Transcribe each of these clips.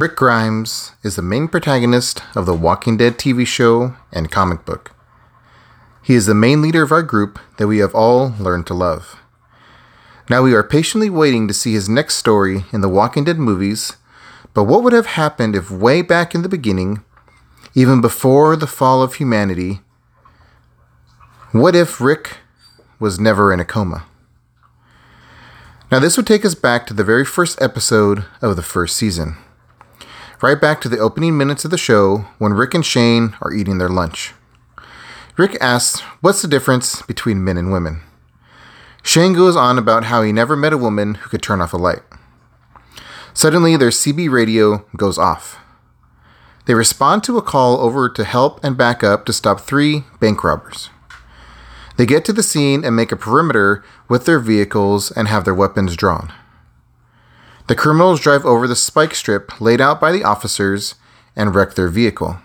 Rick Grimes is the main protagonist of the Walking Dead TV show and comic book. He is the main leader of our group that we have all learned to love. Now we are patiently waiting to see his next story in the Walking Dead movies, but what would have happened if way back in the beginning, even before the fall of humanity, what if Rick was never in a coma? Now, this would take us back to the very first episode of the first season. Right back to the opening minutes of the show when Rick and Shane are eating their lunch. Rick asks, What's the difference between men and women? Shane goes on about how he never met a woman who could turn off a light. Suddenly, their CB radio goes off. They respond to a call over to help and back up to stop three bank robbers. They get to the scene and make a perimeter with their vehicles and have their weapons drawn. The criminals drive over the spike strip laid out by the officers and wreck their vehicle.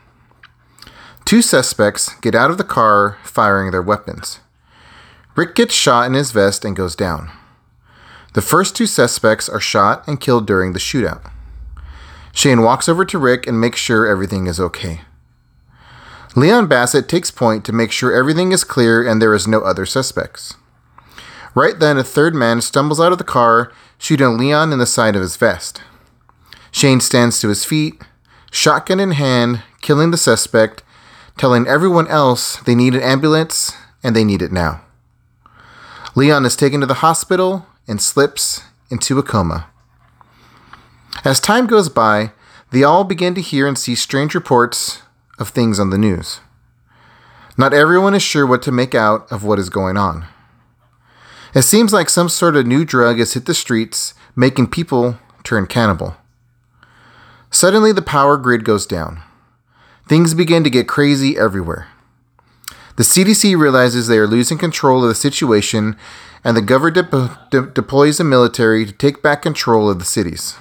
Two suspects get out of the car firing their weapons. Rick gets shot in his vest and goes down. The first two suspects are shot and killed during the shootout. Shane walks over to Rick and makes sure everything is okay. Leon Bassett takes point to make sure everything is clear and there is no other suspects. Right then, a third man stumbles out of the car, shooting Leon in the side of his vest. Shane stands to his feet, shotgun in hand, killing the suspect, telling everyone else they need an ambulance and they need it now. Leon is taken to the hospital and slips into a coma. As time goes by, they all begin to hear and see strange reports of things on the news. Not everyone is sure what to make out of what is going on. It seems like some sort of new drug has hit the streets, making people turn cannibal. Suddenly, the power grid goes down. Things begin to get crazy everywhere. The CDC realizes they are losing control of the situation, and the government de- de- deploys the military to take back control of the cities.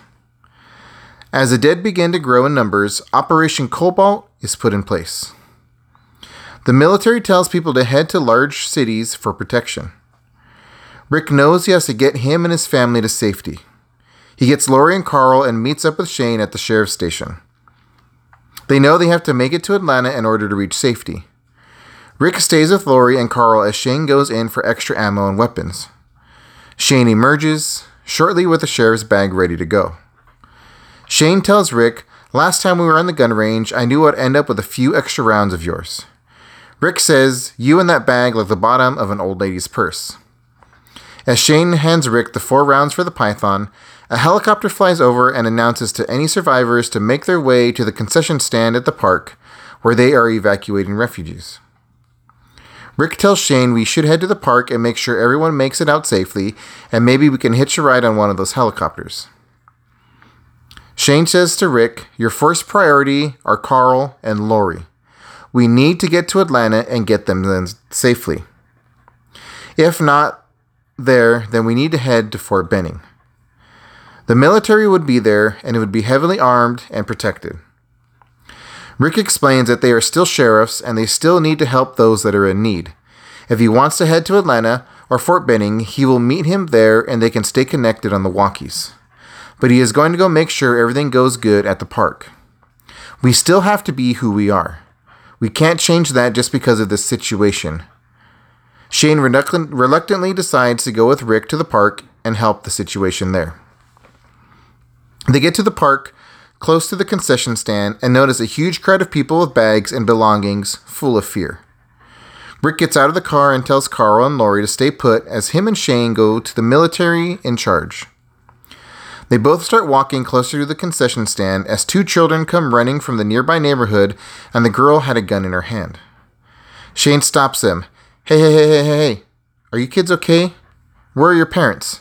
As the dead begin to grow in numbers, Operation Cobalt is put in place. The military tells people to head to large cities for protection. Rick knows he has to get him and his family to safety. He gets Lori and Carl and meets up with Shane at the sheriff's station. They know they have to make it to Atlanta in order to reach safety. Rick stays with Lori and Carl as Shane goes in for extra ammo and weapons. Shane emerges, shortly with the sheriff's bag ready to go. Shane tells Rick, Last time we were on the gun range, I knew I'd end up with a few extra rounds of yours. Rick says, You and that bag like the bottom of an old lady's purse. As Shane hands Rick the four rounds for the Python, a helicopter flies over and announces to any survivors to make their way to the concession stand at the park, where they are evacuating refugees. Rick tells Shane we should head to the park and make sure everyone makes it out safely, and maybe we can hitch a ride on one of those helicopters. Shane says to Rick, Your first priority are Carl and Lori. We need to get to Atlanta and get them then safely. If not, there, then we need to head to Fort Benning. The military would be there, and it would be heavily armed and protected. Rick explains that they are still sheriffs and they still need to help those that are in need. If he wants to head to Atlanta or Fort Benning, he will meet him there and they can stay connected on the walkies. But he is going to go make sure everything goes good at the park. We still have to be who we are. We can't change that just because of this situation. Shane reluctantly decides to go with Rick to the park and help the situation there. They get to the park, close to the concession stand, and notice a huge crowd of people with bags and belongings, full of fear. Rick gets out of the car and tells Carl and Lori to stay put as him and Shane go to the military in charge. They both start walking closer to the concession stand as two children come running from the nearby neighborhood, and the girl had a gun in her hand. Shane stops them Hey, hey, hey, hey, hey, are you kids okay? Where are your parents?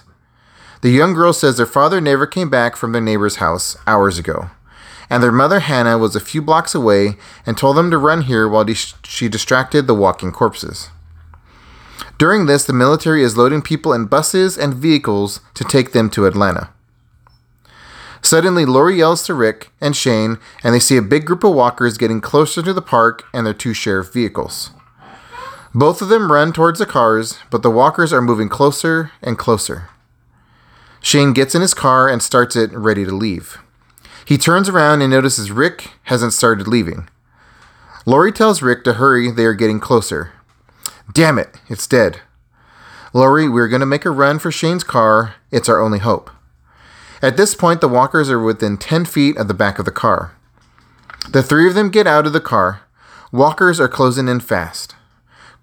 The young girl says their father never came back from their neighbor's house hours ago, and their mother Hannah was a few blocks away and told them to run here while she distracted the walking corpses. During this, the military is loading people in buses and vehicles to take them to Atlanta. Suddenly, Lori yells to Rick and Shane, and they see a big group of walkers getting closer to the park and their two sheriff vehicles. Both of them run towards the cars, but the walkers are moving closer and closer. Shane gets in his car and starts it ready to leave. He turns around and notices Rick hasn't started leaving. Lori tells Rick to hurry, they are getting closer. Damn it, it's dead. Lori, we're going to make a run for Shane's car. It's our only hope. At this point, the walkers are within 10 feet of the back of the car. The three of them get out of the car. Walkers are closing in fast.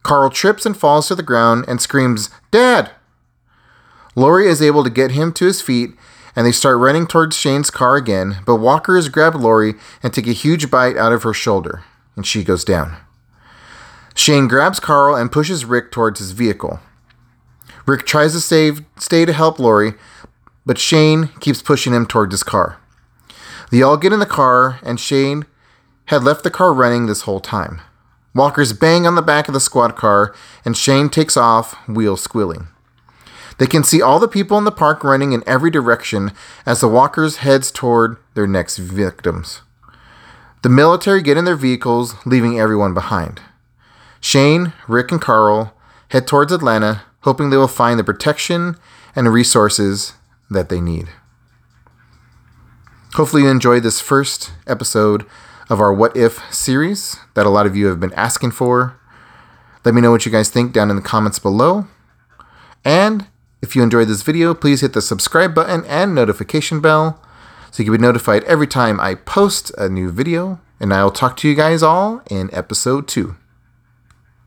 Carl trips and falls to the ground and screams, Dad! Lori is able to get him to his feet and they start running towards Shane's car again, but Walker has grabbed Lori and take a huge bite out of her shoulder, and she goes down. Shane grabs Carl and pushes Rick towards his vehicle. Rick tries to save, stay to help Lori, but Shane keeps pushing him toward his car. They all get in the car, and Shane had left the car running this whole time. Walkers bang on the back of the squad car, and Shane takes off, wheels squealing. They can see all the people in the park running in every direction as the walkers heads toward their next victims. The military get in their vehicles, leaving everyone behind. Shane, Rick, and Carl head towards Atlanta, hoping they will find the protection and resources that they need. Hopefully, you enjoyed this first episode of our What If series that a lot of you have been asking for. Let me know what you guys think down in the comments below. And if you enjoyed this video, please hit the subscribe button and notification bell so you can be notified every time I post a new video. And I will talk to you guys all in episode 2.